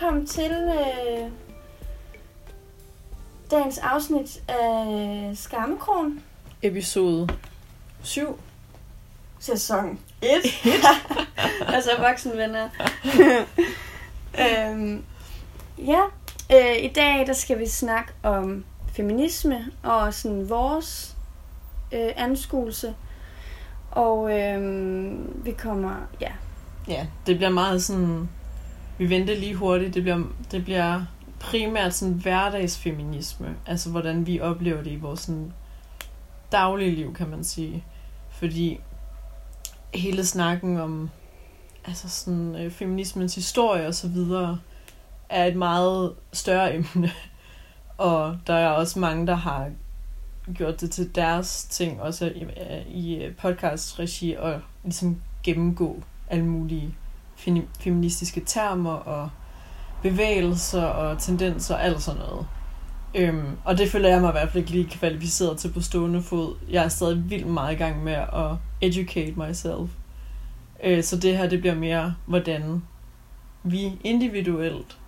Velkommen til øh, dagens afsnit af Skammekron. Episode 7. Sæson 1. altså voksenvenner. øhm, ja, øh, i dag der skal vi snakke om feminisme og sådan vores øh, anskuelse. Og øh, vi kommer, ja. Ja, det bliver meget sådan... Vi venter lige hurtigt. Det bliver, det bliver primært sådan hverdagsfeminisme. Altså, hvordan vi oplever det i vores sådan, daglige liv, kan man sige. Fordi hele snakken om altså sådan, øh, feminismens historie og så videre, er et meget større emne. Og der er også mange, der har gjort det til deres ting, også i, øh, i øh, podcast-regi, og ligesom gennemgå alle mulige feministiske termer og bevægelser og tendenser og alt sådan noget. Øhm, og det føler jeg mig i hvert fald ikke lige kvalificeret til på stående fod. Jeg er stadig vildt meget i gang med at educate myself. Øh, så det her, det bliver mere, hvordan vi individuelt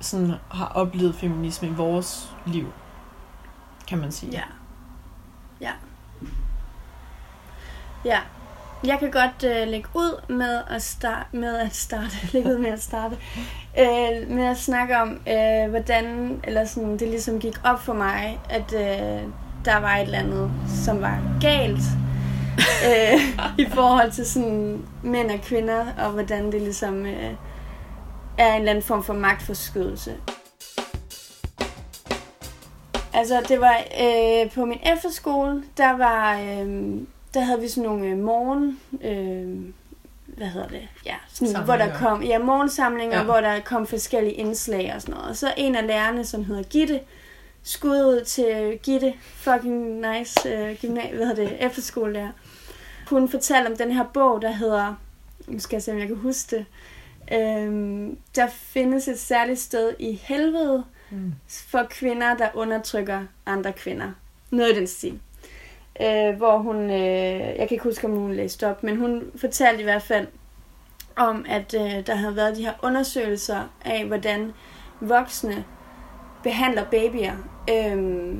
sådan har oplevet feminisme i vores liv, kan man sige. Ja. Ja. Ja. Jeg kan godt øh, lægge ud med at starte med at starte, lægge ud med at starte, øh, med at snakke om, øh, hvordan, eller sådan, det ligesom gik op for mig, at øh, der var et eller andet, som var galt øh, i forhold til sådan mænd og kvinder, og hvordan det ligesom øh, er en eller anden form for magtforskydelse. Altså, det var øh, på min efterskole, der var, øh, der havde vi sådan nogle øh, morgen, øh, hvad hedder det, ja, sådan, hvor der kom, ja, morgensamlinger, ja. hvor der kom forskellige indslag og sådan noget. Og så en af lærerne, som hedder Gitte, skud ud til Gitte, fucking nice øh, gymnasie, hvad hedder det, efterskole der. Hun fortalte om den her bog, der hedder, nu skal jeg se, om jeg kan huske det, øhm, der findes et særligt sted i helvede mm. for kvinder, der undertrykker andre kvinder. Noget i den stil. Øh, hvor hun, øh, jeg kan ikke huske, om hun læste op, men hun fortalte i hvert fald om, at øh, der havde været de her undersøgelser af, hvordan voksne behandler babyer øh,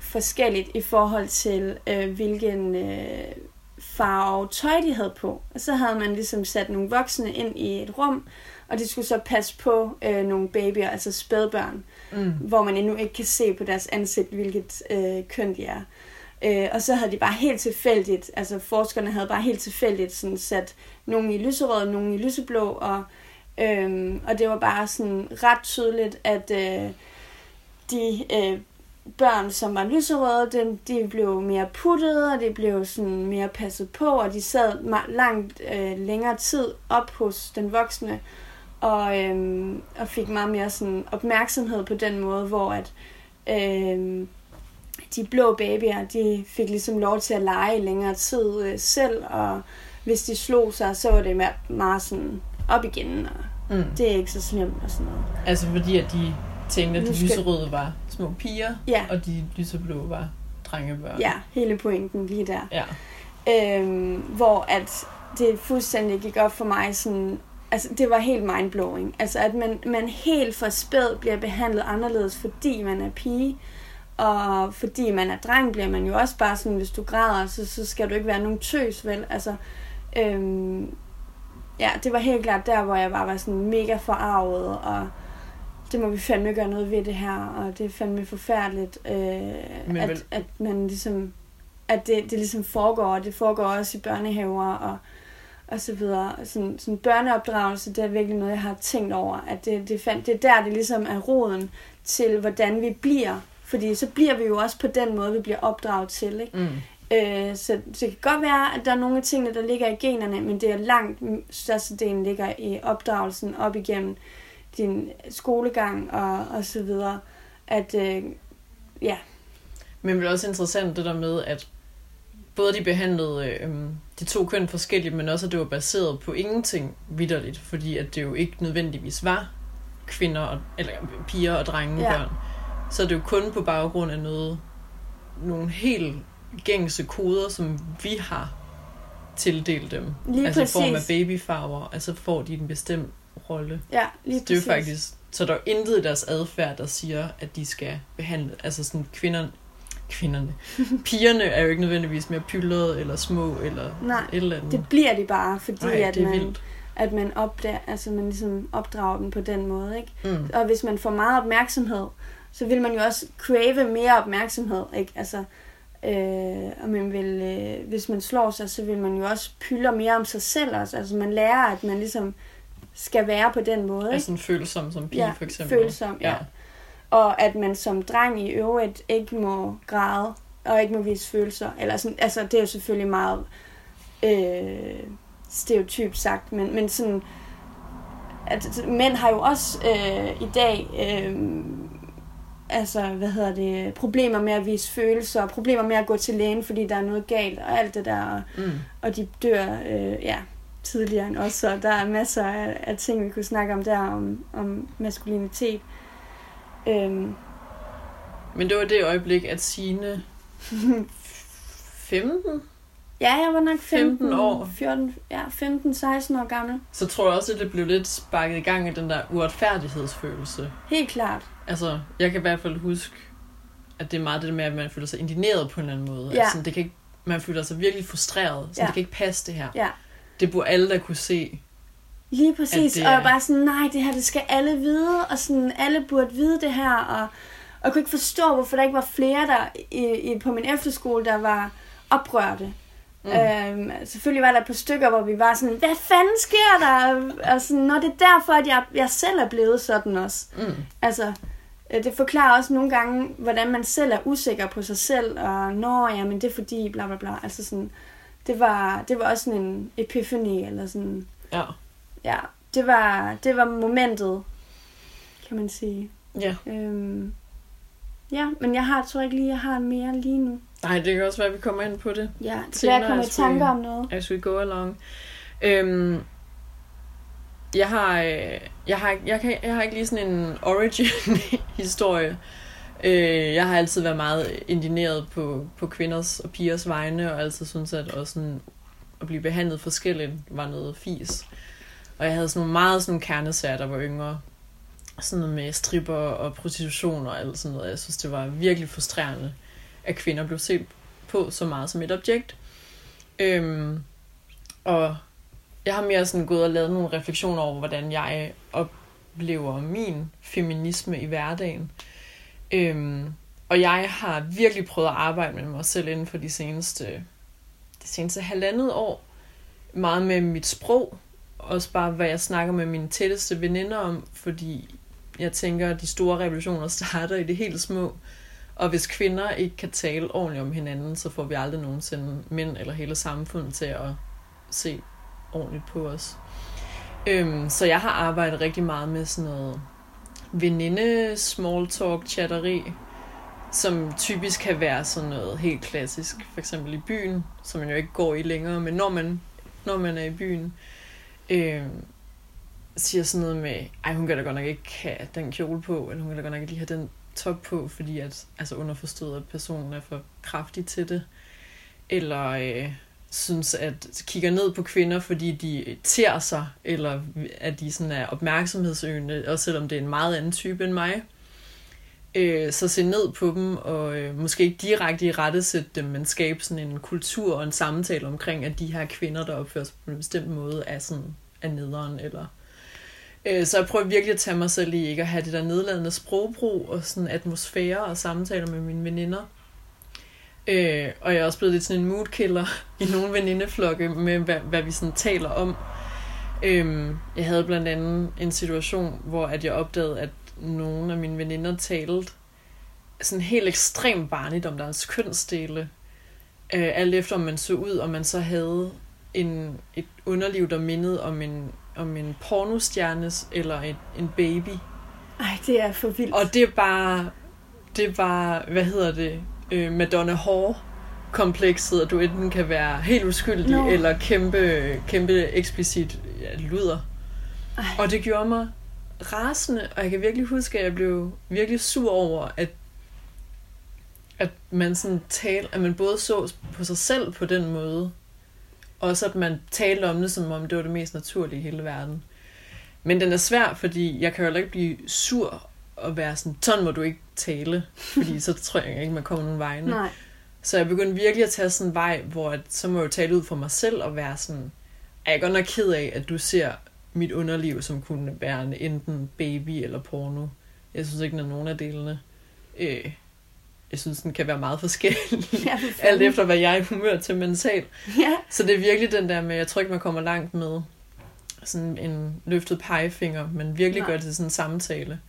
forskelligt i forhold til, øh, hvilken øh, farve tøj de havde på. Og så havde man ligesom sat nogle voksne ind i et rum, og de skulle så passe på øh, nogle babyer, altså spædbørn, mm. hvor man endnu ikke kan se på deres ansigt, hvilket øh, køn de er. Øh, Øh, og så havde de bare helt tilfældigt, altså forskerne havde bare helt tilfældigt sådan sat nogle i lyserød, nogle i lyseblå, og, øh, og det var bare sådan ret tydeligt, at øh, de øh, børn, som var lyserøde, de, de blev mere puttet, og de blev sådan mere passet på, og de sad langt øh, længere tid op hos den voksne, og, øh, og fik meget mere sådan opmærksomhed på den måde, hvor at øh, de blå babyer, de fik ligesom lov til at lege i længere tid øh, selv, og hvis de slog sig, så var det meget, meget sådan op igen, og mm. det er ikke så slemt og sådan noget. Altså fordi at de tænkte, at de skal... lyserøde var små piger, ja. og de lyseblå var drengebørn. Ja, hele pointen lige der. Ja. Øhm, hvor at det fuldstændig gik op for mig sådan, altså det var helt mindblowing. Altså at man, man helt for spæd bliver behandlet anderledes, fordi man er pige. Og fordi man er dreng, bliver man jo også bare sådan, hvis du græder, så, så skal du ikke være nogen tøs, vel? Altså, øhm, ja, det var helt klart der, hvor jeg bare var sådan mega forarvet, og det må vi fandme gøre noget ved det her, og det er fandme forfærdeligt, øh, at, vel... at man ligesom, at det, det ligesom foregår, og det foregår også i børnehaver, og, og så videre. Sådan, sådan børneopdragelse, det er virkelig noget, jeg har tænkt over, at det, det, fand, det er der, det ligesom er roden til, hvordan vi bliver, fordi så bliver vi jo også på den måde, vi bliver opdraget til, ikke? Mm. Øh, så, så det kan godt være, at der er nogle af tingene, der ligger i generne, men det er langt størstedelen ligger i opdragelsen op igennem din skolegang og, og så videre. At, øh, ja. Men det er også interessant det der med, at både de behandlede øh, de to køn forskelligt, men også at det var baseret på ingenting vidderligt, fordi at det jo ikke nødvendigvis var kvinder, og, eller piger og drenge ja. børn. Så det er jo kun på baggrund af noget, nogle helt gængse koder, som vi har tildele dem. Lige altså præcis. i form af babyfarver, altså får de en bestemt rolle. Ja, lige Så det er jo præcis. faktisk, så der er intet i deres adfærd, der siger, at de skal behandle, altså sådan kvinder, kvinderne, pigerne er jo ikke nødvendigvis mere pyldrede eller små eller Nej, et eller andet. Det bliver de bare, fordi Ej, at, det er man, vildt. at man, opdager, altså man ligesom opdrager dem på den måde. Ikke? Mm. Og hvis man får meget opmærksomhed, så vil man jo også crave mere opmærksomhed. Ikke? Altså, øh, og man vil, øh, hvis man slår sig, så vil man jo også pylde mere om sig selv også. Altså man lærer, at man ligesom skal være på den måde. Er Ikke? sådan følsom som pige, Ja, for eksempel. følsom, ja. Og at man som dreng i øvrigt ikke må græde, og ikke må vise følelser. Eller sådan, altså, det er jo selvfølgelig meget øh, stereotypt sagt, men, men sådan, at mænd har jo også øh, i dag øh, altså, hvad hedder det, problemer med at vise følelser, problemer med at gå til lægen, fordi der er noget galt, og alt det der, og, Mm. og de dør øh, ja, tidligere end os, så der er masser af, af ting, vi kunne snakke om der, om, om maskulinitet. Øhm, Men det var det øjeblik, at Signe 15, ja, jeg var nok 15, 15 år. 14, ja, 15-16 år gammel. så tror jeg også, at det blev lidt sparket i gang af den der uretfærdighedsfølelse. Helt klart. Altså, jeg kan i hvert fald huske, at det er meget det der med, at man føler sig indigneret på en eller anden måde. Ja. Altså, det kan ikke, man føler sig virkelig frustreret. Så Ja. det kan ikke passe det her. Ja. Det burde alle da kunne se. Lige præcis. det Og jeg bare sådan, nej, det her, det skal alle vide, og sådan, alle burde vide det her, og, og jeg kunne ikke forstå, hvorfor der ikke var flere der i, i, på min efterskole, der var oprørte. Mm. Øhm, selvfølgelig var der et par stykker, hvor vi var sådan, hvad fanden sker der? Og sådan, når det er derfor, at jeg, jeg selv er blevet sådan også. Mm. Altså, øh, det forklarer også nogle gange, hvordan man selv er usikker på sig selv, og når, ja, men det er fordi, bla bla bla. Altså sådan, det var, det var også sådan en epiphany, eller sådan, Ja. ja, det var, det var momentet, kan man sige. Ja. Øhm, ja, men jeg har, tror ikke lige, jeg har mere lige nu. Nej, det kan også være, at vi kommer ind på det. Ja, det jeg kommer i tanker om noget. As we go along. Øhm, jeg har, øh, jeg har, jeg, kan, jeg har ikke lige sådan en origin-historie. Øh, jeg har altid været meget indineret på, på kvinders og pigers vegne, og altid synes at også sådan, at blive behandlet forskelligt var noget fis. Og jeg havde sådan nogle meget sådan kernesager, der var yngre. Sådan noget med stripper og prostitution og alt sådan noget. Jeg synes, det var virkelig frustrerende, at kvinder blev set på så meget som et objekt. Øhm, og jeg har mere sådan gået og lavet nogle refleksioner over, hvordan jeg oplever min feminisme i hverdagen. Øhm, og jeg har virkelig prøvet at arbejde med mig selv inden for de seneste, de seneste halvandet år. Meget med mit sprog. Også bare, hvad jeg snakker med mine tætteste veninder om, fordi jeg tænker, at de store revolutioner starter i det helt små. Og hvis kvinder ikke kan tale ordentligt om hinanden, så får vi aldrig nogensinde mænd eller hele samfundet til at se ordentligt på os. Øhm, så jeg har arbejdet rigtig meget med sådan noget veninde, small talk, chatteri, som typisk kan være sådan noget helt klassisk. For eksempel i byen, som man jo ikke går i længere, men når man, når man er i byen, øh, siger sådan noget med, ej hun kan da godt nok ikke have den kjole på, eller hun kan da godt nok ikke lige have den top på, fordi at, altså underforstået, at personen er for kraftig til det. Eller øh, synes, at kigger ned på kvinder, fordi de tærer sig, eller at de sådan er opmærksomhedsøgende, også selvom det er en meget anden type end mig. Øh, så se ned på dem, og øh, måske ikke direkte i rette sætte dem, men skabe sådan en kultur og en samtale omkring, at de her kvinder, der opfører sig på en bestemt måde, er sådan er nederen, eller Øh, Så jeg prøver virkelig at tage mig selv i ikke at have det der nedladende sprogbrug og sådan atmosfære og samtaler med mine veninder. Øh, og jeg er også blevet lidt sådan en moodkiller i nogle venindeflokke med, hvad, hvad vi sådan taler om. Øh, jeg havde blandt andet en situation, hvor at jeg opdagede, at nogle af mine veninder talte sådan helt ekstremt barnligt om deres kønsdele. Øh, alt efter om man så ud, og man så havde en, et underliv, der mindede om en, om en pornostjernes eller et, en baby. Ej, det er for vildt. Og det er bare, det er bare, hvad hedder det, øh, Madonna Hår komplekset, at du enten kan være helt uskyldig, Nå. eller kæmpe, kæmpe eksplicit ja, luder. Ej. Og det gjorde mig rasende, og jeg kan virkelig huske, at jeg blev virkelig sur over, at at man sådan tal, at man både så på sig selv på den måde, Også at man talte om det, som om det var det mest naturlige i hele verden. Men den er svær, fordi jeg kan jo ikke blive sur og være sådan, sådan må du ikke tale, fordi så tror jeg ikke, man kommer nogen vegne. Nej. Så jeg begyndte virkelig at tage sådan en vej, hvor at, så må jeg tale ud for mig selv og være sådan, er jeg godt nok ked af, at du ser mit underliv som kunne være enten baby eller porno. Jeg synes ikke, der er nogen af delene. Øh, jeg synes, den kan være meget forskellig. Ja, alt efter, hvad jeg er i humør til mentalt. Ja. Så det er virkelig den der med, jeg tror ikke, man kommer langt med sådan en løftet pegefinger, men virkelig Nej. gør det til sådan en samtale.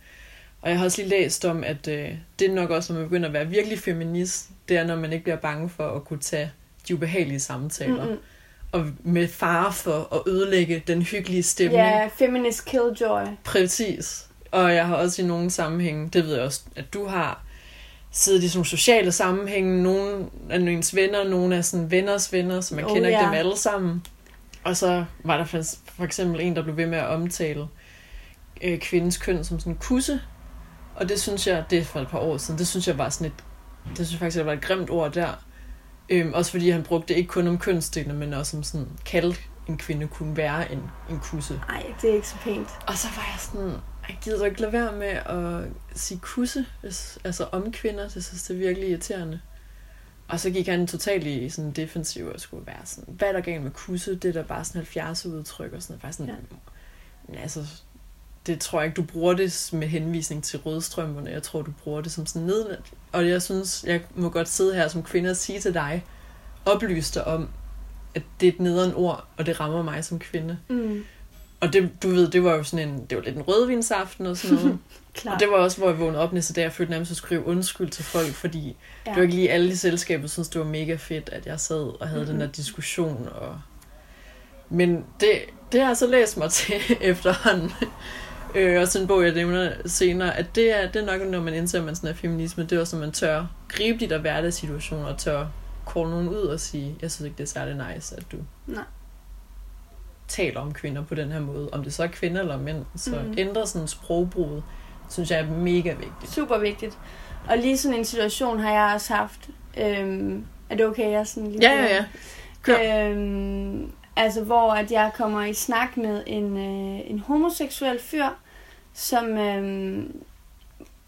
Og jeg har også lige læst om, at øh, det er nok også, når man begynder at være virkelig feminist, det er, når man ikke bliver bange for at kunne tage de ubehagelige samtaler. Mm-mm. Og med fare for at ødelægge den hyggelige stemning. Ja, feminist killjoy. Præcis. Og jeg har også i nogle sammenhænge, det ved jeg også, at du har siddet i sådan nogle sociale sammenhænge. Nogle af ens venner, nogle af sådan venners venner, som man Oh, kender ikke ja. dem alle sammen. Og så var der for for eksempel en, der blev ved med at omtale øh, kvindens køn som sådan en kusse. Og det synes jeg, det er for et par år siden, det synes jeg var sådan et, det synes jeg faktisk, det var et grimt ord der. Øhm, også fordi han brugte det ikke kun om kønsdelene, men også som sådan, kaldte en kvinde kunne være en, en kusse. Nej, det er ikke så pænt. Og så var jeg sådan, jeg gider ikke lade være med at sige kusse, hvis, altså om kvinder, det synes det er virkelig irriterende. Og så gik han totalt i sådan defensiv og skulle være sådan, hvad er der galt med kusse? Det er da bare sådan 70 udtryk og sådan noget. Sådan, ja. altså, det tror jeg ikke, du bruger det med henvisning til rødstrømmerne. Jeg tror, du bruger det som sådan ned. Og jeg synes, jeg må godt sidde her som kvinde og sige til dig, oplyse dig om, at det er et nederen ord, og det rammer mig som kvinde. Mm, Og det, du ved, det var jo sådan en, det var lidt en rødvinsaften og sådan noget. klart. og det var også, hvor jeg vågnede op næste dag, og følte nærmest at skrive undskyld til folk, fordi ja. det var ikke lige alle i selskabet, synes det var mega fedt, at jeg sad og havde mm-hmm. den Mhm. der diskussion. Og... Men det, det har jeg så læst mig til efterhånden. Øh, også en bog, jeg nævner senere, at det er, det er nok, når man indser, at man sådan er feminisme, det er også, når man tør gribe de der hverdagssituationer, og tør call nogen ud og sige, jeg synes ikke, det er særlig nice, at du Nej. Taler om kvinder på den her måde. Om det så er kvinder eller mænd, så mm. ændre sådan sprogbruget, synes jeg er mega vigtigt. Super vigtigt. Og lige sådan en situation har jeg også haft. Øhm, er det okay, jeg sådan lige... Ja, ja, ja. Kør. Øhm, altså, hvor at jeg kommer i snak med en, øh, en homoseksuel fyr, som... Øhm,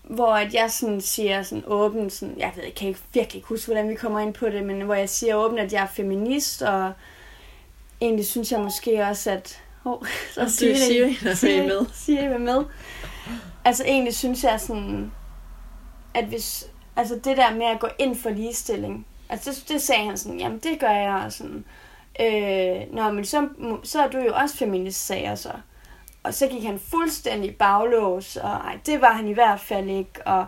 hvor at jeg sådan siger sådan åbent, sådan, jeg ved ikke, kan ikke virkelig ikke huske, hvordan vi kommer ind på det, men hvor jeg siger åbent, at jeg er feminist, og egentlig synes jeg måske også, at... Oh, så Og Siri, Siri, er med med. Siri vil med. Altså egentlig synes jeg sådan, at hvis, altså det der med at gå ind for ligestilling, altså det, det sagde han sådan, jamen det gør jeg, og sådan, øh, nå, men så, så er du jo også feminist, sagde jeg så. Og så gik han fuldstændig baglås, og ej, det var han i hvert fald ikke, og,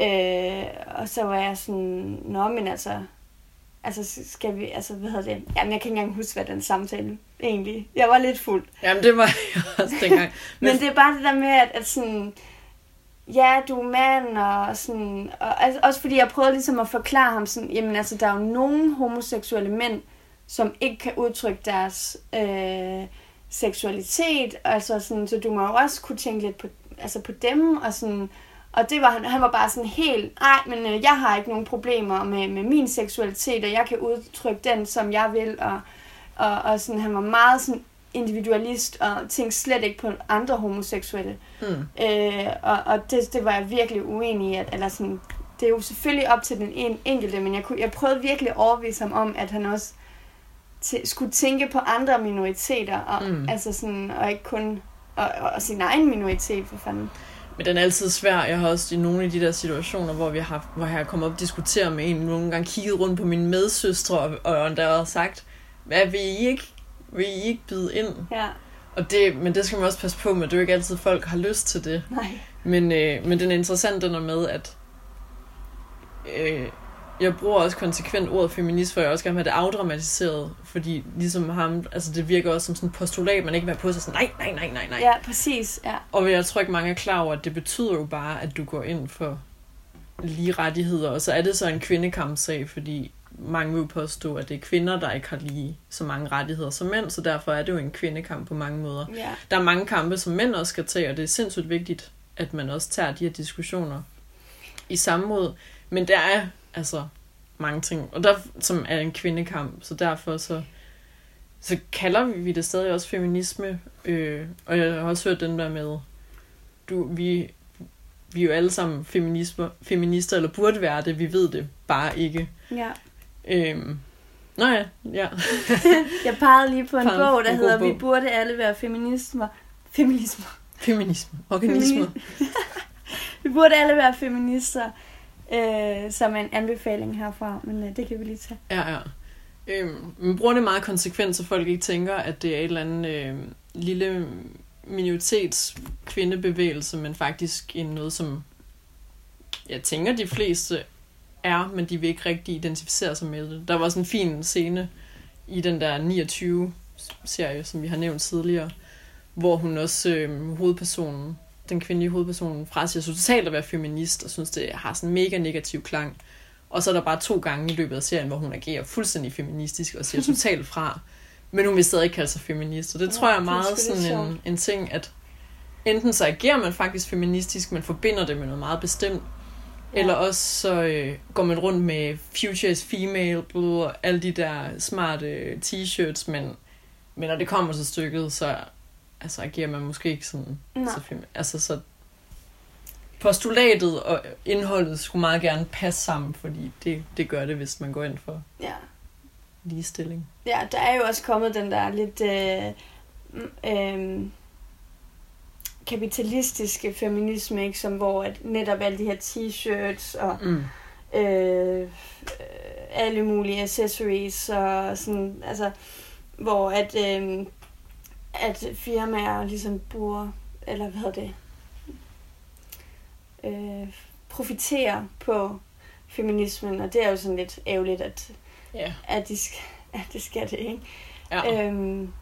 øh, og så var jeg sådan, nå, men altså, altså skal vi, altså hvad hedder det, jamen jeg kan ikke engang huske, hvad den samtale egentlig, jeg var lidt fuld. Jamen, det var jeg også dengang. Men det er bare det der med, at, at sådan, ja, du er mand, og sådan, og, altså, også fordi jeg prøvede ligesom at forklare ham sådan, jamen altså, der er jo nogle homoseksuelle mænd, som ikke kan udtrykke deres øh, seksualitet, altså sådan, så du må jo også kunne tænke lidt på, altså på dem, og sådan, og det var han, han var bare sådan helt, nej, men øh, jeg har ikke nogen problemer med, med min seksualitet, og jeg kan udtrykke den, som jeg vil, og, og, og sådan, han var meget sådan individualist, og tænkte slet ikke på andre homoseksuelle. Mm. Øh, og og det, det var jeg virkelig uenig i, at, eller sådan, det er jo selvfølgelig op til den en, enkelte, men jeg, kunne, jeg prøvede virkelig at overbevise ham om, at han også t- skulle tænke på andre minoriteter, og, Mm. mm. altså sådan, og ikke kun og, og, og sin egen minoritet, for fanden. Men den er altid svær. Jeg har også i nogle af de der situationer, hvor, vi har hvor jeg har kommet op og diskuteret med en, nogle gange kigget rundt på mine medsøstre, og, og der har sagt, hvad vil I ikke, vil I ikke byde ind? Ja, Og det, men det skal man også passe på med. Det er jo ikke altid, folk har lyst til det. nej. Men, øh, men den er interessant, den er med, at øh, jeg bruger også konsekvent ordet feminist, for jeg også gerne vil have det afdramatiseret, fordi ligesom ham, altså det virker også som sådan et postulat, man ikke vil have på sig sådan, nej, nej, nej, nej, nej. Ja, præcis. Ja. Og jeg tror ikke mange er klar over, at det betyder jo bare, at du går ind for lige rettigheder, og så er det så en kvindekampsag, fordi mange vil påstå, at det er kvinder, der ikke har lige så mange rettigheder som mænd, så derfor er det jo en kvindekamp på mange måder. ja. Der er mange kampe, som mænd også skal tage, og det er sindssygt vigtigt, at man også tager de her diskussioner i samråd. Men der er altså mange ting, og der, som er en kvindekamp, så derfor så så kalder vi det stadig også feminisme. Øh, og jeg har også hørt den der med, du, vi, vi er jo alle sammen feminismer, feminister, eller burde være det, vi ved det bare ikke. Ja. Øhm, nå ja, ja. jeg pegede lige på en Pegede bog, der en god hedder bog. Vi burde alle være feminismer. Feminismer. Feminisme. Organismer. Vi burde alle være feminister, øh, som en anbefaling herfra, men øh, det kan vi lige tage. Ja, ja. Øhm, man bruger det meget konsekvent, så folk ikke tænker, at det er et eller andet øh, lille minoritets kvindebevægelse, men faktisk en noget, som jeg tænker, de fleste er, men de vil ikke rigtig identificere sig med det. Der var sådan en fin scene i den der 29-serie, som vi har nævnt tidligere, hvor hun også, øh, hovedpersonen, den kvindelige hovedperson, frasiger sig totalt at være feminist, og synes, det har sådan en mega negativ klang. Og så er der bare to gange i løbet af serien, hvor hun agerer fuldstændig feministisk og siger totalt fra. Men hun vil stadig ikke kalde sig feminist. Og det Ja, tror jeg er er meget lidt sådan en, en ting, at enten så agerer man faktisk feministisk, men forbinder det med noget meget bestemt, Ja. eller også så øh, går man rundt med Future is Female, blue, og alle de der smarte t-shirts, men, men når det kommer til stykket, så altså, agerer man måske ikke sådan. Nej. Så, altså, så postulatet og indholdet skulle meget gerne passe sammen, fordi det, det gør det, hvis man går ind for Ja. ligestilling. ja, der er jo også kommet den der lidt øh, mm, øh, kapitalistiske feminisme, ikke? Som hvor at netop alle de her t-shirts og Mm. øh, alle mulige accessories og sådan, altså, hvor at, øh, at firmaer ligesom bruger, eller hvad hedder det, øh, profiterer på feminismen, og det er jo sådan lidt ærgerligt, at, Ja. at, de skal, at det skal det, ikke? ja. Øhm,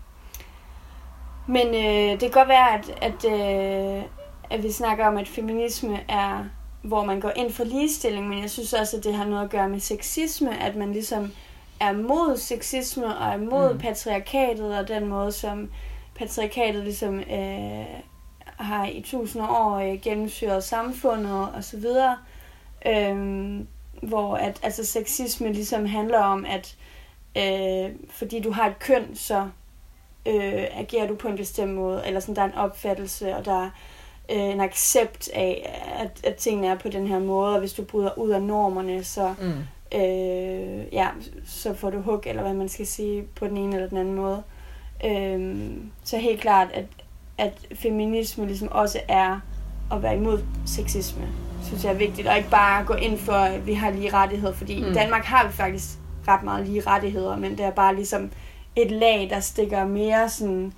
men øh, det kan godt være, at, at, øh, at vi snakker om, at feminisme er, hvor man går ind for ligestilling, men jeg synes også, at det har noget at gøre med sexisme, at man ligesom er mod sexisme og er mod mm. patriarkatet og den måde, som patriarkatet ligesom øh, har i tusinder år øh, gennemsyret samfundet og så videre. Øhm, hvor at altså sexisme ligesom handler om, at øh, fordi du har et køn, så øh, agerer du på en bestemt måde, eller sådan, der er en opfattelse, og der er øh, en accept af, at, at tingene er på den her måde, og hvis du bryder ud af normerne, så, Mm. øh, ja, så får du hug, eller hvad man skal sige, på den ene eller den anden måde. Øh, så helt klart, at, at feminisme ligesom også er at være imod sexisme, synes jeg er vigtigt, og ikke bare gå ind for, at vi har lige rettigheder, fordi Mm. i Danmark har vi faktisk ret meget lige rettigheder, men det er bare ligesom et lag, der stikker mere sådan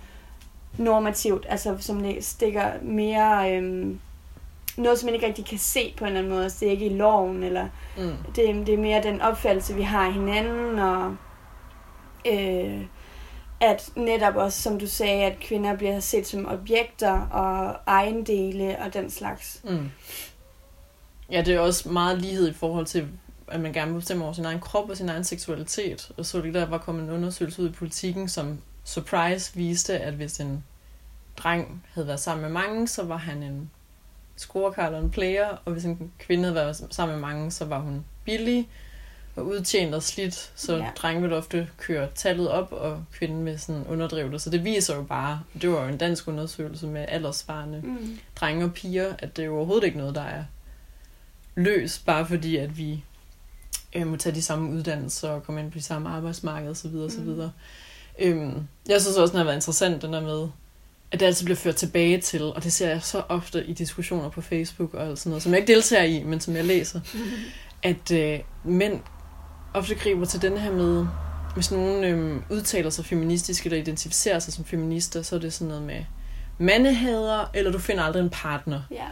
normativt, altså som stikker mere øhm, noget, som man ikke rigtig kan se på en eller anden måde. Altså, det er ikke i loven, eller Mm. det, det er mere den opfattelse, vi har af hinanden, og øh, at netop også, som du sagde, at kvinder bliver set som objekter og ejendele og den slags. Mm. Ja, det er også meget lighed i forhold til, at man gerne vil bestemme over sin egen krop og sin egen seksualitet. Og så lige der var kommet en undersøgelse ud i politikken, som surprise viste, at hvis en dreng havde været sammen med mange, så var han en scorekar og en player, og hvis en kvinde havde været sammen med mange, så var hun billig og udtjent og slidt, så Ja. ja. drenge ville ofte køre tallet op, og kvinden vil sådan underdrive det. Så det viser jo bare, det var jo en dansk undersøgelse med aldersvarende Mm. drenge og piger, at det er jo overhovedet ikke noget, der er løs, bare fordi, at vi øh, må tage de samme uddannelser og komme ind på de samme arbejdsmarked osv. Mm. osv. Øhm, jeg synes også, den har været interessant, den der med, at det altid bliver ført tilbage til, og det ser jeg så ofte i diskussioner på Facebook og sådan noget, som jeg ikke deltager i, men som jeg læser, at øh, mænd ofte griber til den her med, hvis nogen øh, udtaler sig feministisk eller identificerer sig som feminister, så er det sådan noget med mandehader, eller du finder aldrig en partner. Ja,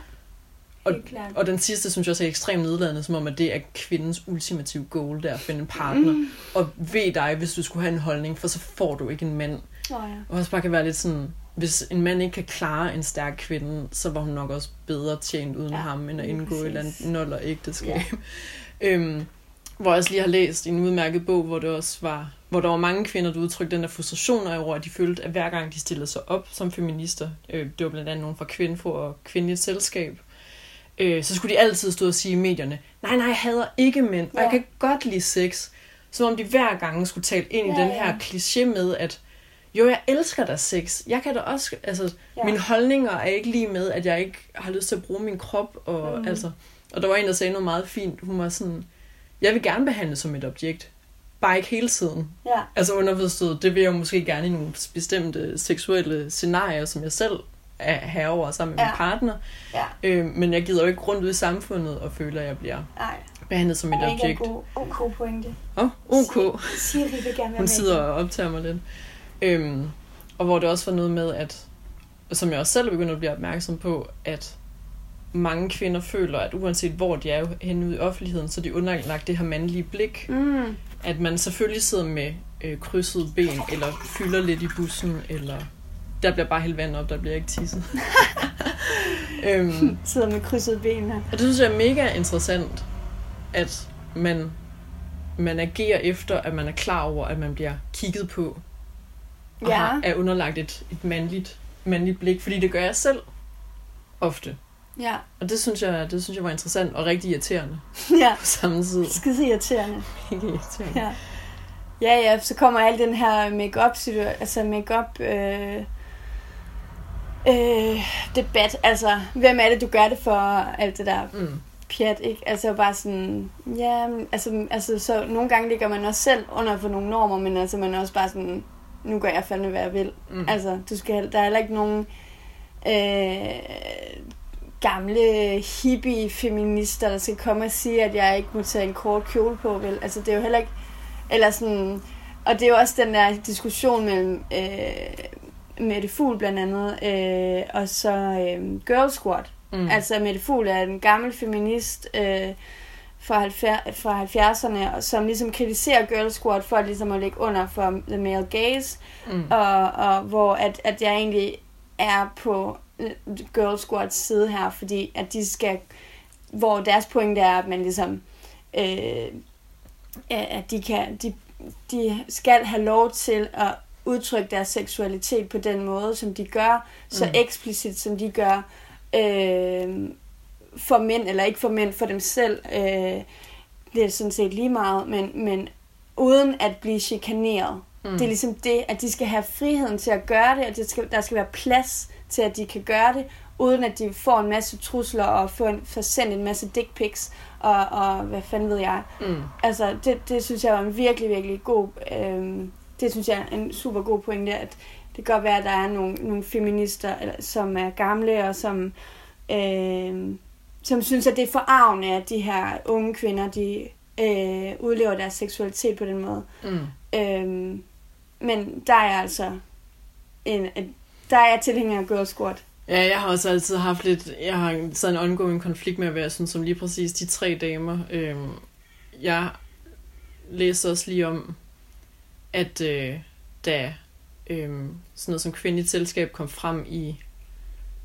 Og- klart. Og den sidste, synes jeg også er ekstremt nedladende, som om, at det er kvindens ultimative goal, der at finde en partner. Mm. Og ved dig, hvis du skulle have en holdning, for så får du ikke en mand. Oh, ja. Og også bare kan være lidt sådan, hvis en mand ikke kan klare en stærk kvinde, så var hun nok også bedre tjent uden Ja, ham, end at indgå i et eller præcis. andet noller ægteskab. Ja. øhm, hvor jeg også lige har læst en udmærket bog, hvor det også var, hvor der var mange kvinder, der udtrykte den der frustration over, at de følte, at hver gang de stillede sig op som feminister, øh, det var blandt andet nogen fra Kvindfo og Kvindeligt Selskab, øh, så skulle de altid stå og sige i medierne, nej, nej, jeg hader ikke mænd, og Ja. jeg kan godt lide sex. Som om de hver gang skulle tale ind i Ja, den ja. her kliché med, at jo, jeg elsker da sex. Jeg kan da også, altså, Ja. ja. mine holdninger er ikke lige med, at jeg ikke har lyst til at bruge min krop. Og, mm. altså, og der var en, der sagde noget meget fint. Hun var sådan, jeg vil gerne behandles som et objekt. Bare ikke hele tiden. Ja, Altså underforstået, det vil jeg måske gerne i nogle bestemte seksuelle scenarier, som jeg selv er herover sammen med Ja. min partner. ja, Øh, men jeg gider jo ikke rundt ud i samfundet og føler, at jeg bliver nej. behandlet som et objekt. god, ok pointe. Åh, oh, ok. Siri vil gerne være Hun med. sidder og optager mig lidt. Øhm, og hvor det også var noget med, at som jeg også selv er begyndt at blive opmærksom på, at mange kvinder føler, at uanset hvor de er henne ude i offentligheden, så er de underlagt det her mandlige blik. Mm, At man selvfølgelig sidder med øh, krydsede ben, eller fylder lidt i bussen, eller der bliver bare hældt vand op, der bliver ikke tisset. øhm, sidder med krydsede ben her. og det synes jeg er mega interessant, at man, man agerer efter, at man er klar over, at man bliver kigget på, og Ja. har, er underlagt et, et mandligt, mandligt blik, fordi det gør jeg selv ofte. Ja, Og det synes jeg, det synes jeg var interessant og rigtig irriterende ja. på samme tid. Skide irriterende. Ikke irriterende. Ja. Ja, ja, så kommer al den her make-up altså make-up øh, øh, debat, altså hvem er det, du gør det for, alt det der Mm. pjat, ikke? Altså bare sådan, ja, altså, altså så nogle gange ligger man også selv under for nogle normer, men altså man er også bare sådan, nu gør jeg fandme, hvad jeg vil. Mm. Altså, du skal, der er heller ikke nogen øh, gamle hippie-feminister, der skal komme og sige, at jeg ikke må tage en kort kjole på, vel? Altså, det er jo heller ikke... Eller sådan... Og det er jo også den der diskussion mellem øh, Mette Fugl blandt andet, øh, og så øh, Girl Squad. Mm. Altså, Mette Fugl er en gammel feminist øh, fra, 70, fra 70'erne, og som ligesom kritiserer Girl Squad for ligesom at ligge under for the male gaze, mm. og, og hvor at, at jeg egentlig er på Girl Squads side her, fordi at de skal, hvor deres pointe er, at man ligesom, øh, at de kan, de, de skal have lov til at udtrykke deres seksualitet på den måde, som de gør, så Mm. eksplicit som de gør, øh, for mænd, eller ikke for mænd, for dem selv. Øh, det er sådan set lige meget, men, men uden at blive chikaneret. Mm. Det er ligesom det, at de skal have friheden til at gøre det, og det skal, der skal være plads til, at de kan gøre det, uden at de får en masse trusler og får, en, får sendt en masse dick pics, og, og hvad fanden ved jeg. Mm. Altså, det, det synes jeg var en virkelig, virkelig god... Øhm, det synes jeg er en super god pointe, at det kan godt være, at der er nogle, nogle feminister, eller, som er gamle, og som, øhm, som synes, at det er forarvende, at de her unge kvinder, de øh, udlever deres seksualitet på den måde. Mm. Øhm, men der er altså en, en, der er jeg tilhænger af Girl squat. Ja, jeg har også altid haft lidt, jeg har sådan en ongoing konflikt med, hvad jeg synes om lige præcis de tre damer. Øhm, jeg læste også lige om, at øh, da øh, sådan noget som kvindeligt selskab kom frem i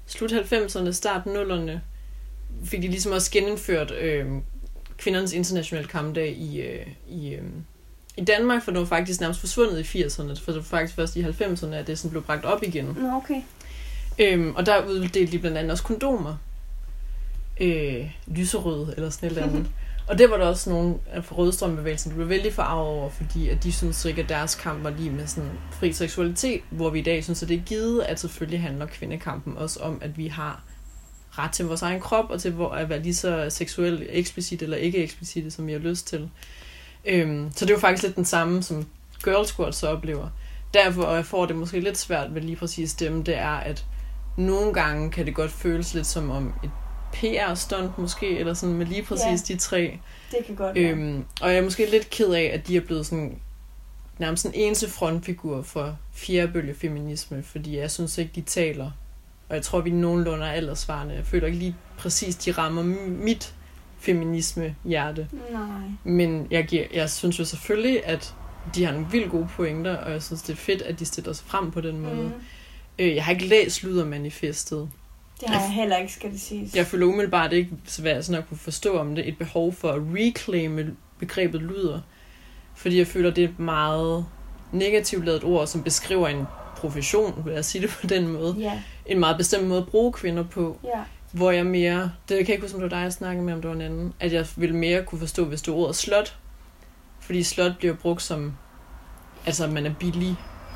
slut 90'erne, start 0'erne, fik de ligesom også genindført øh, kvindernes internationale kampdag i, øh, i, øh, i Danmark, for det var faktisk nærmest forsvundet i 80'erne, for det var faktisk først i 90'erne, at det sådan blev bragt op igen. Nå, okay. Øhm, og der uddelte de blandt andet også kondomer. Øh, lyserøde eller sådan et eller andet. og det var der også nogle fra Rødstrømbevægelsen, der blev vældig forarvet over, fordi at de synes ikke, at deres kamp var lige med sådan fri seksualitet, hvor vi i dag synes, at det er givet, at selvfølgelig handler kvindekampen også om, at vi har ret til vores egen krop, og til hvor- at være lige så seksuelt eksplicit eller ikke eksplicit, som vi har lyst til. Øhm, så det var faktisk lidt den samme, som Girl Squad så oplever. Derfor, og jeg får det måske lidt svært ved lige præcis dem, det er, at nogle gange kan det godt føles lidt som om et PR-stunt måske, eller sådan med lige præcis Ja. de tre. Det kan godt være. Øhm, og jeg er måske lidt ked af, at de er blevet sådan nærmest en eneste frontfigur for fjerdebølge feminisme, fordi jeg synes ikke, de taler. Og jeg tror, vi nogenlunde er aldersvarende. Jeg føler ikke lige præcis, de rammer mit feminisme-hjerte. Nej. Men jeg, giver, jeg synes jo selvfølgelig, at de har nogle vildt gode pointer, og jeg synes, det er fedt, at de stiller sig frem på den måde. Mm. Øh, jeg har ikke læst Ludermanifestet. Det har jeg heller ikke, skal det siges. Jeg føler umiddelbart ikke svært sådan at kunne forstå om det et behov for at reclaime begrebet luder. Fordi jeg føler, det er et meget negativt lavet ord, som beskriver en profession, vil jeg sige det på den måde. Ja, En meget bestemt måde at bruge kvinder på, ja. Hvor jeg mere, det kan jeg ikke huske, om det var dig, jeg snakkede med, om det var en anden, at jeg ville mere kunne forstå, hvis det var ordet slot. Fordi slot bliver brugt som, altså at man er billig.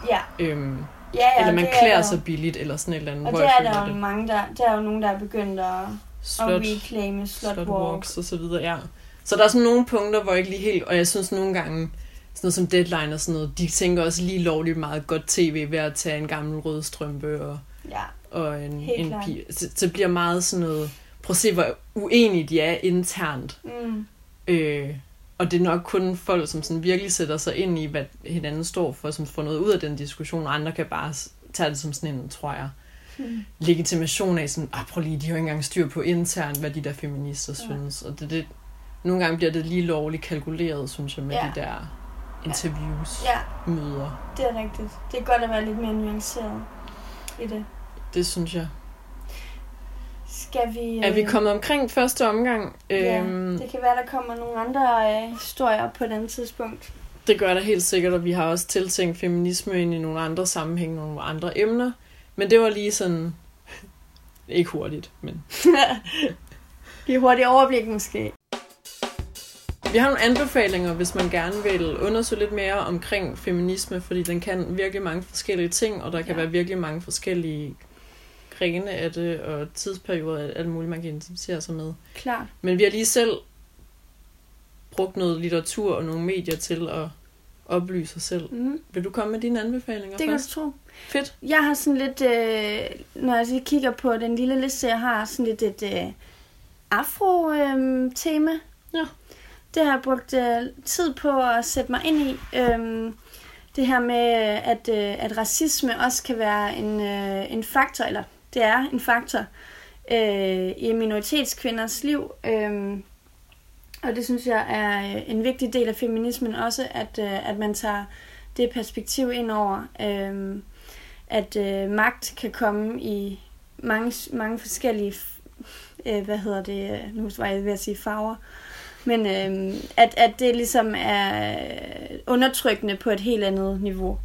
Ja. Øhm, Ja, ja, eller man er klæder der sig billigt, eller sådan et eller andet. Og hvor det jeg er der jo det. mange, der, der er jo nogen, der er begyndt at, at Slot, reclaime slot, slot walk. walks og så videre, ja. Så der er sådan nogle punkter, hvor jeg ikke lige helt, og jeg synes nogle gange, sådan noget som Deadline og sådan noget, de tænker også lige lovligt meget godt tv ved at tage en gammel rød strømpe og, Ja, og en, Helt en klart. pige. Så, så bliver meget sådan noget, prøv at se, hvor uenige de er internt. mm, Øh, og det er nok kun folk, som sådan virkelig sætter sig ind i, hvad hinanden står for, som får noget ud af den diskussion, og andre kan bare tage det som sådan en, tror jeg, mm. legitimation af sådan, ah, prøv lige, de har ikke engang styr på internt, hvad de der feminister Ja. synes. Og det, det, nogle gange bliver det lige lovligt kalkuleret, synes jeg, med Ja. de der interviews, ja, møder. det er rigtigt. Det er godt at være lidt mere nuanceret i det. Det synes jeg. Skal vi... Er vi øh, kommet omkring første omgang? Ja, Øhm, det kan være, der kommer nogle andre øh, historier på et andet tidspunkt. Det gør der helt sikkert, og vi har også tiltænkt feminisme ind i nogle andre sammenhæng, nogle andre emner. Men det var lige sådan, ikke hurtigt, men... Lige hurtigt overblik måske. Vi har nogle anbefalinger, hvis man gerne vil undersøge lidt mere omkring feminisme, fordi den kan virkelig mange forskellige ting, og der kan ja. være virkelig mange forskellige grene af det, og tidsperioder af alt muligt, man kan identificere sig med. Klart. Men vi har lige selv brugt noget litteratur og nogle medier til at oplyse os selv. Mm. Vil du komme med dine anbefalinger Det kan du først? tro. Fedt. Jeg har sådan lidt, øh, når jeg kigger på den lille liste, jeg har, sådan lidt et øh, afro-tema. Ja. Det har jeg brugt øh, tid på at sætte mig ind i. Øhm, det her med, øh, at, øh, at racisme også kan være en, øh, en faktor, eller det er en faktor øh, i minoritetskvinders liv. Øh, og det synes jeg er øh, en vigtig del af feminismen også, at, øh, at man tager det perspektiv ind over, øh, at øh, magt kan komme i mange, mange forskellige, øh, hvad hedder det, nu var jeg ved at sige farver, men øh, at, at det ligesom er undertrykkende på et helt andet niveau.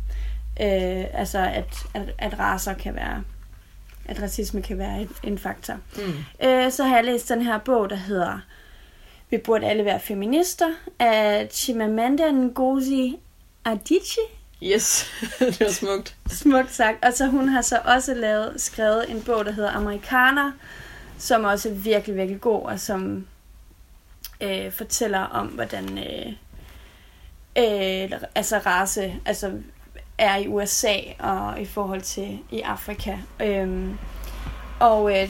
Øh, altså at, at, at raser kan være, at racisme kan være en, en faktor. Mm. Øh, så har jeg læst den her bog, der hedder Vi burde alle være feminister, af Chimamanda Ngozi Adichie. Yes, det var smukt. Smukt sagt. Og så hun har så også lavet, skrevet en bog, der hedder Amerikaner, som også er virkelig, virkelig god, og som øh, fortæller om, hvordan øh, øh, altså race altså, er i USA og i forhold til i Afrika. Øhm, og øh,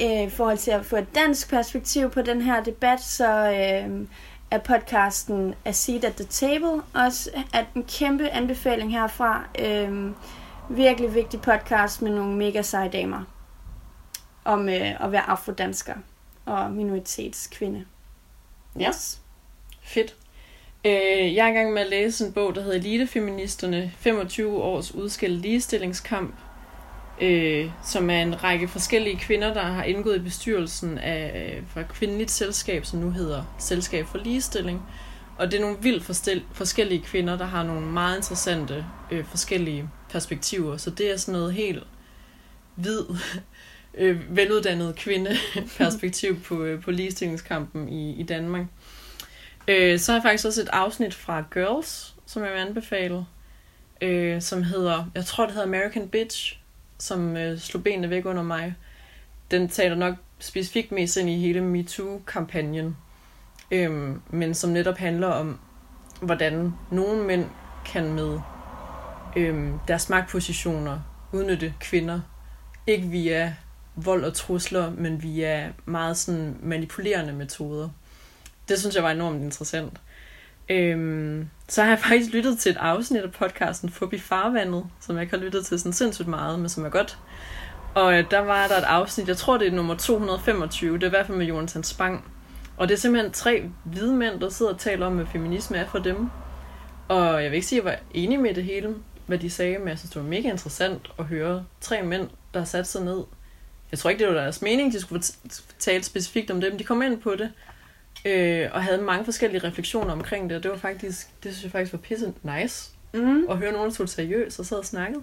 øh, i forhold til at få et dansk perspektiv på den her debat, så øh, er podcasten A Seat at the Table også at en kæmpe anbefaling herfra. Øh, virkelig vigtig podcast med nogle mega seje damer om øh, at være afrodansker og minoritetskvinde. Ja. Fedt. Øh, jeg er i gang med at læse en bog, der hedder Elitefeministerne, 25 års udskilt ligestillingskamp, øh, som er en række forskellige kvinder, der har indgået i bestyrelsen af øh, fra et kvindeligt selskab, som nu hedder Selskab for Ligestilling. Og det er nogle vildt forstel- forskellige kvinder, der har nogle meget interessante øh, forskellige perspektiver. Så det er sådan noget helt hvid, øh, veluddannet kvindeperspektiv på, øh, på ligestillingskampen i, i Danmark. Øh, så har jeg faktisk også et afsnit fra Girls, som jeg vil anbefale, øh, som hedder, jeg tror det hedder American Bitch, som øh, slog benene væk under mig. Den taler nok specifikt mest ind i hele MeToo-kampagnen, øh, men som netop handler om, hvordan nogle mænd kan med øh, deres magtpositioner udnytte kvinder, ikke via vold og trusler, men via meget sådan manipulerende metoder. Det synes jeg var enormt interessant. Øhm, så har jeg faktisk lyttet til et afsnit af podcasten Fubi Farvandet, som jeg ikke har lyttet til sådan sindssygt meget, men som er godt. Og der var der et afsnit, jeg tror det er nummer 225, det er i hvert fald med Jonathan Spang. Og det er simpelthen tre hvide mænd, der sidder og taler om, hvad feminisme er for dem. Og jeg vil ikke sige, at jeg var enig med det hele, hvad de sagde, men jeg synes, det var mega interessant at høre tre mænd, der satte sig ned. Jeg tror ikke, det var deres mening, de skulle tale specifikt om det, men de kom ind på det, øh, og havde mange forskellige refleksioner omkring det, og det var faktisk, det synes jeg faktisk var pisse nice, Mm. at høre nogen, der tog seriøst og sad og snakkede.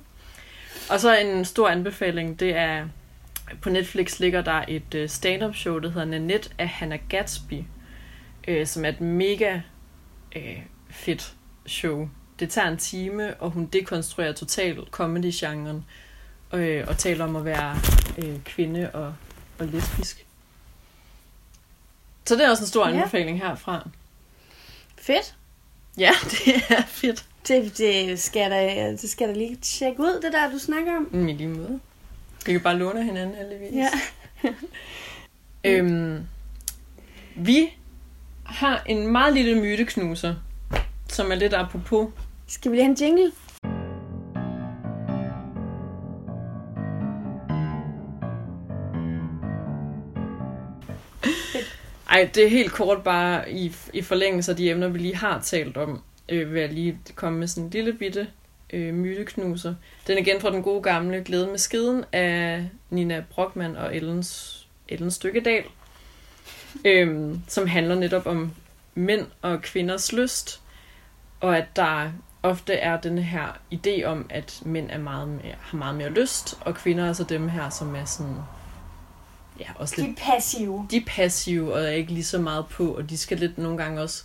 Og så en stor anbefaling, det er, på Netflix ligger der et øh, stand-up show, der hedder Nanette af Hannah Gatsby, øh, som er et mega øh, fedt show. det tager en time, og hun dekonstruerer totalt comedy-genren, øh, og taler om at være øh, kvinde og, og lesbisk. Så det er også en stor Ja. anbefaling herfra. Fedt. Ja, det er fedt. Det, det, skal da, det skal da lige tjekke ud, det der, du snakker om. Mm, I lige måde. Vi kan bare låne hinanden, heldigvis. Ja. Øhm, vi har en meget lille myteknuser, som er lidt apropos. Skal vi lige have en jingle? Ej, det er helt kort bare i, i forlængelse af de emner, vi lige har talt om, øh, vil jeg lige komme med sådan en lille bitte øh, myteknuser. Den er igen fra den gode gamle Glæde med skiden af Nina Brockmann og Ellens, Ellen Stykkedal, øh, som handler netop om mænd og kvinders lyst, og at der ofte er den her idé om, at mænd er meget mere, har meget mere lyst, og kvinder er så dem her, som er sådan, ja, også lidt De er passive. de er passive og er ikke lige så meget på, og de skal lidt nogle gange også...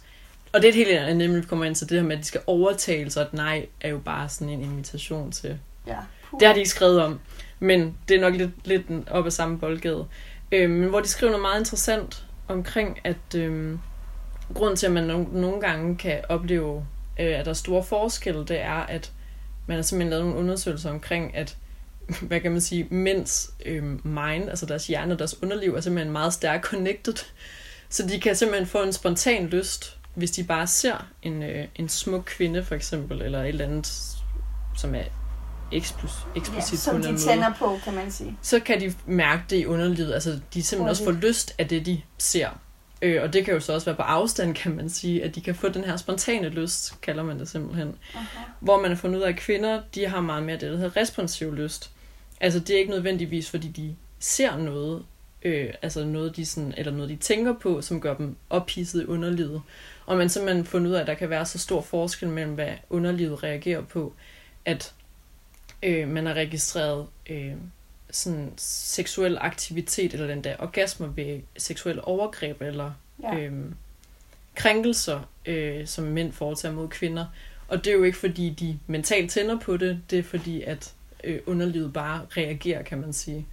Og det er et helt andet, nemlig kommer ind til det her med, at de skal overtale sig, at nej er jo bare sådan en invitation til. Ja. Puh. Det har de ikke skrevet om, men det er nok lidt, lidt op ad samme boldgade. Øh, men hvor de skriver noget meget interessant omkring, at øh, grunden til, at man no- nogle gange kan opleve, øh, at der er store forskelle, det er, at man har simpelthen lavet nogle undersøgelser omkring, at hvad kan man sige, mænds øh, mind, altså deres hjerne og deres underliv, er simpelthen meget stærkt connected. Så de kan simpelthen få en spontan lyst, hvis de bare ser en, øh, en smuk kvinde, for eksempel, eller et eller andet, som er eksplos, ja, eksplicit på som en de måde tænder på, kan man sige. så kan de mærke det i underlivet. Altså, de simpelthen også får lyst af det, de ser. Øh, og det kan jo så også være på afstand, kan man sige, at de kan få den her spontane lyst, kalder man det simpelthen. Aha. Hvor man har fundet ud af, at kvinder, de har meget mere det, der hedder responsiv lyst. Altså, det er ikke nødvendigvis, fordi de ser noget, øh, altså noget, de sådan, eller noget, de tænker på, som gør dem ophidset i underlivet. Og man simpelthen fundet ud af, at der kan være så stor forskel mellem, hvad underlivet reagerer på, at øh, man har registreret øh, sådan seksuel aktivitet, eller den der orgasmer ved seksuelle overgreb, eller Ja. øhm, krænkelser, øh, som mænd foretager mod kvinder. Og det er jo ikke fordi, de mentalt tænder på det, det er fordi, at øh, underlivet bare reagerer, kan man sige.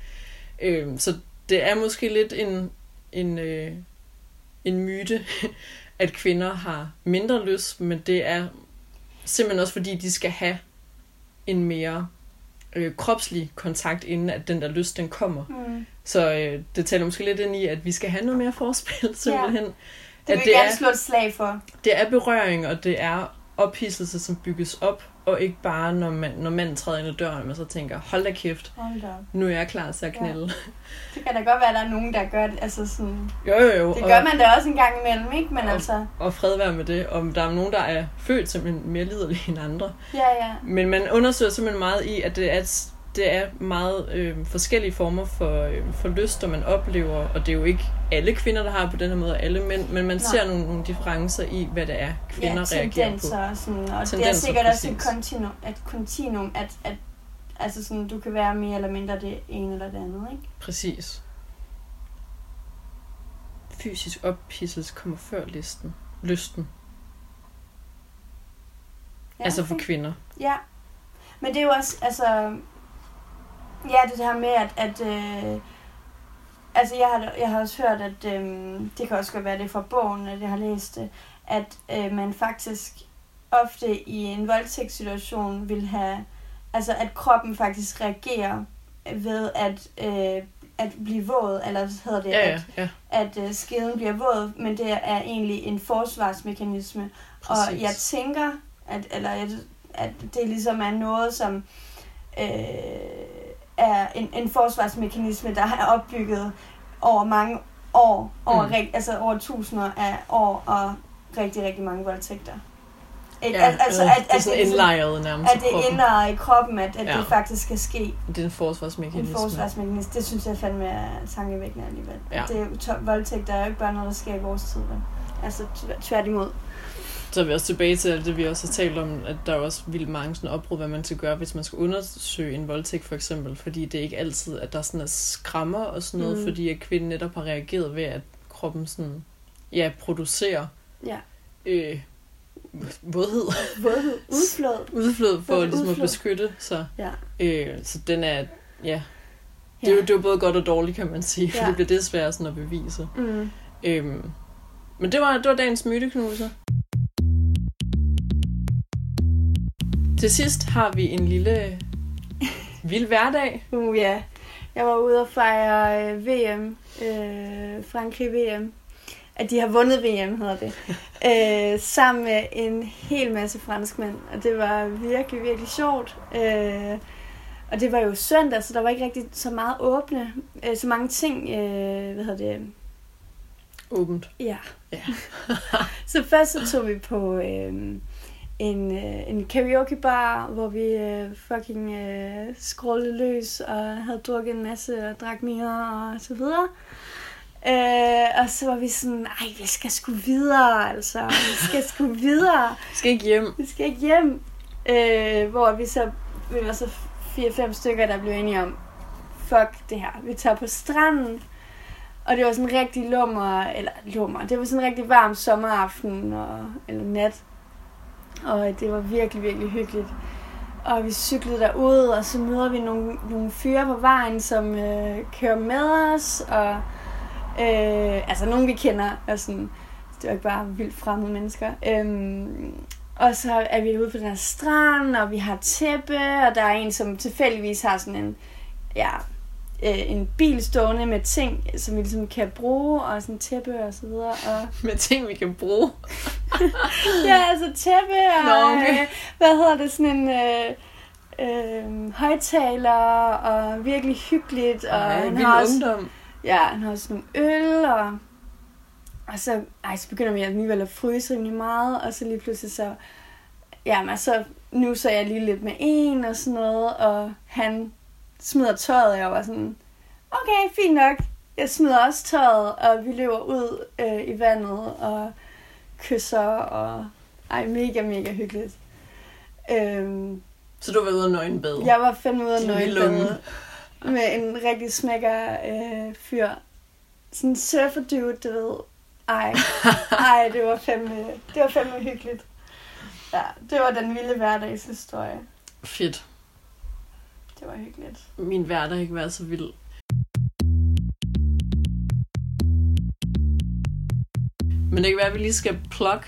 Øh, så det er måske lidt en, en, øh, en myte, at kvinder har mindre lyst, men det er simpelthen også fordi, de skal have en mere øh, kropslig kontakt, inden at den der lyst, den kommer. Mm. Så øh, det taler måske lidt ind i, at vi skal have noget mere forspil, simpelthen. Det At vil det jeg gerne er- slå et slag for. Det er berøring, og det er ophidselse, som bygges op, og ikke bare, når, man, når manden træder ind ad døren, man så tænker, hold da kæft, Hold da nu er jeg klar til at Ja. knælde. Det kan da godt være, at der er nogen, der gør det. Altså sådan, Jo, jo, jo. det og, gør man da også en gang imellem, ikke? Men Og- altså, og fred være med det. Om der er nogen, der er født simpelthen mere liderlige end andre. ja, ja. Men man undersøger simpelthen meget i, at det er, det er meget øh, forskellige former for, øh, for lyster, man oplever. Og det er jo ikke alle kvinder, der har på den her måde, alle mænd. Men man Nej. ser nogle, nogle differencer i, hvad det er, kvinder ja, reagerer på. tendenser og sådan. Og det er Tendenser, sikkert også et præcis. kontinuum, et kontinuum at, at altså sådan, du kan være mere eller mindre det ene eller det andet, ikke? Præcis. Fysisk ophidselse kommer før listen. Lysten. Ja, Altså for kvinder. Ja, men det er jo også, altså, ja, det her med, at, at øh, altså jeg har, jeg har også hørt, at øh, det kan også godt være det fra bogen, at jeg har læst det, at øh, man faktisk ofte i en voldtægtssituation vil have, altså at kroppen faktisk reagerer ved at, øh, at blive våd, eller hvad hedder det, Ja, at, ja, ja. at øh, skeden bliver våd, men det er egentlig en forsvarsmekanisme, og Præcis. jeg tænker, at, eller at, at det ligesom er noget, som øh, er en, en forsvarsmekanisme, der er opbygget over mange år, over, Mm. mm. altså over tusinder af år, og rigtig, rigtig mange voldtægter. Ikke? Ja, Al- altså, at, det er sådan ligesom- indlejret nærmest at det ender i kroppen, at, at Ja. det faktisk skal ske Det er en en forsvarsmekanisme. forsvarsmekanisme. Det synes jeg fandme er tankevækkende alligevel. Ja. Det er jo to- voldtægt, der er jo ikke bare noget, der sker i vores tid. Vel? Altså tv- tværtimod. Så er vi også tilbage til alt det, vi også har talt om, at der er også vildt mange sådan opbrud, hvad man skal gøre, hvis man skal undersøge en voldtægt for eksempel. Fordi det er ikke altid, at der sådan er skrammer og sådan noget, Mm. fordi at kvinden netop har reageret ved, at kroppen sådan, ja, producerer Ja. øh, vådhed. Vådhed. Udflod. Udflod for Våd ligesom at udflod. beskytte sig. Ja. Øh, så den er, ja, det er, jo, det er jo både godt og dårligt, kan man sige, for Ja. det bliver det svært sådan at bevise. Mm. Øhm, men det var, det var dagens myteknuser. Til sidst har vi en lille vild hverdag. Uh, ja. Jeg var ude og fejre øh, VM. Øh, Frankrig VM. At de har vundet VM, hedder det. øh, sammen med en hel masse franskmænd. Og det var virkelig, virkelig sjovt. Øh, og det var jo søndag, så der var ikke rigtig så meget åbne. Øh, så mange ting, øh, hvad hedder det, Åbent. Ja. Ja. så først så tog vi på øh, en, øh, en karaoke bar, hvor vi øh, fucking øh, skrålede løs og havde drukket en masse og drak mere og så videre. Øh, og så var vi sådan, ej, vi skal sgu videre, altså. Vi skal sgu videre. Skal ikke hjem. Vi skal ikke hjem. Øh, hvor vi så, vi var så fire-fem stykker, der blev enige om, fuck det her. Vi tager på stranden. Og det var sådan en rigtig lummer, eller lummer, det var sådan en rigtig varm sommeraften, og, eller nat. Og det var virkelig, virkelig hyggeligt. Og vi cyklede derud, og så møder vi nogle, nogle fyre på vejen, som øh, kører med os, og øh, altså nogen vi kender, og sådan, det var ikke bare vildt fremmede mennesker. Øhm, og så er vi ude på den her strand, og vi har tæppe, og der er en, som tilfældigvis har sådan en, ja, øh, en bil stående med ting, som vi ligesom kan bruge, og sådan tæppe og så videre. Og, Med ting, vi kan bruge. ja, altså tæppe og, Nå, okay. øh, hvad hedder det, sådan en øh, øh, højtaler, og virkelig hyggeligt. Og Ej, han har også, ungdom. ja, han har også nogle øl, og, og så, ej, så begynder vi alligevel at fryse rimelig meget, og så lige pludselig så, jamen, så nu så jeg lige lidt med en og sådan noget, og han smider tøjet, og jeg var sådan, okay, fint nok. Jeg smider også tøjet, og vi løber ud øh, i vandet og kysser, og ej, mega, mega hyggeligt. Øhm, Så du var ude og nøgenbade. jeg var fandme ude af nøgenbade med en rigtig smækker øh, fyr. Sådan en surfer dude, du ved. Ej, ej, det var fandme, det var fandme hyggeligt. Ja, det var den vilde hverdagshistorie. Fedt. Det var hyggeligt. Min hverdag har ikke været så vild. Men det kan være, at vi lige skal plukke,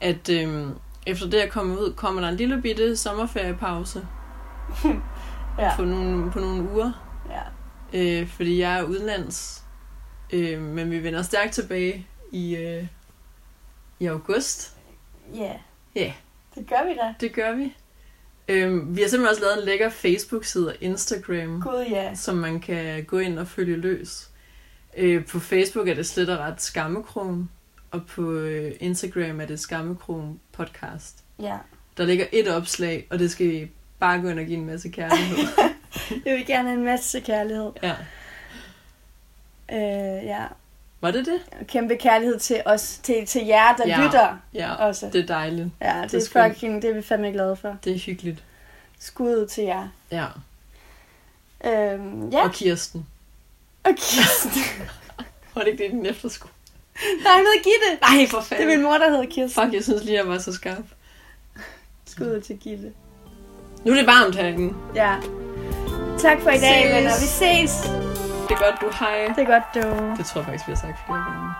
at øhm, efter det er kommet ud, kommer der en lille bitte sommerferiepause Ja, på, nogle, på nogle uger. ja. Øh, fordi jeg er udenlands. Øh, men vi vender stærkt tilbage i, øh, i august. Ja. Ja. Det gør vi da. Det gør vi. Øh, vi har simpelthen også lavet en lækker Facebook-side og Instagram. Gud ja. som man kan gå ind og følge løs. Øh, på Facebook er det slet og ret Skammekron, og på øh, Instagram er det Skammekron podcast. Ja. Der ligger et opslag, og det skal I bare gå ind og give en masse kærlighed. Jeg vil gerne have en masse kærlighed. ja. Øh, ja. Var det det? Og kæmpe kærlighed til os, til, til jer, der Ja. lytter Ja, også. det er dejligt. Ja, det, det er skønt. fucking, det er vi fandme glade for. Det er hyggeligt. Skud til jer. Ja. Øhm, ja, Og Kirsten. og Kirsten. Var det ikke det, din efterskole? Nej, han hedder Gitte. Nej, for Det fanden. er min mor, der hedder Kirsten. Fuck, jeg synes lige, jeg var så skarp. Skud til Gitte. Nu er det varmt herinde. Ja. Tak for i dag, Ses. venner. Vi ses. Det er godt, du hej. Det er godt, du. Det tror jeg faktisk, vi har sagt flere gange.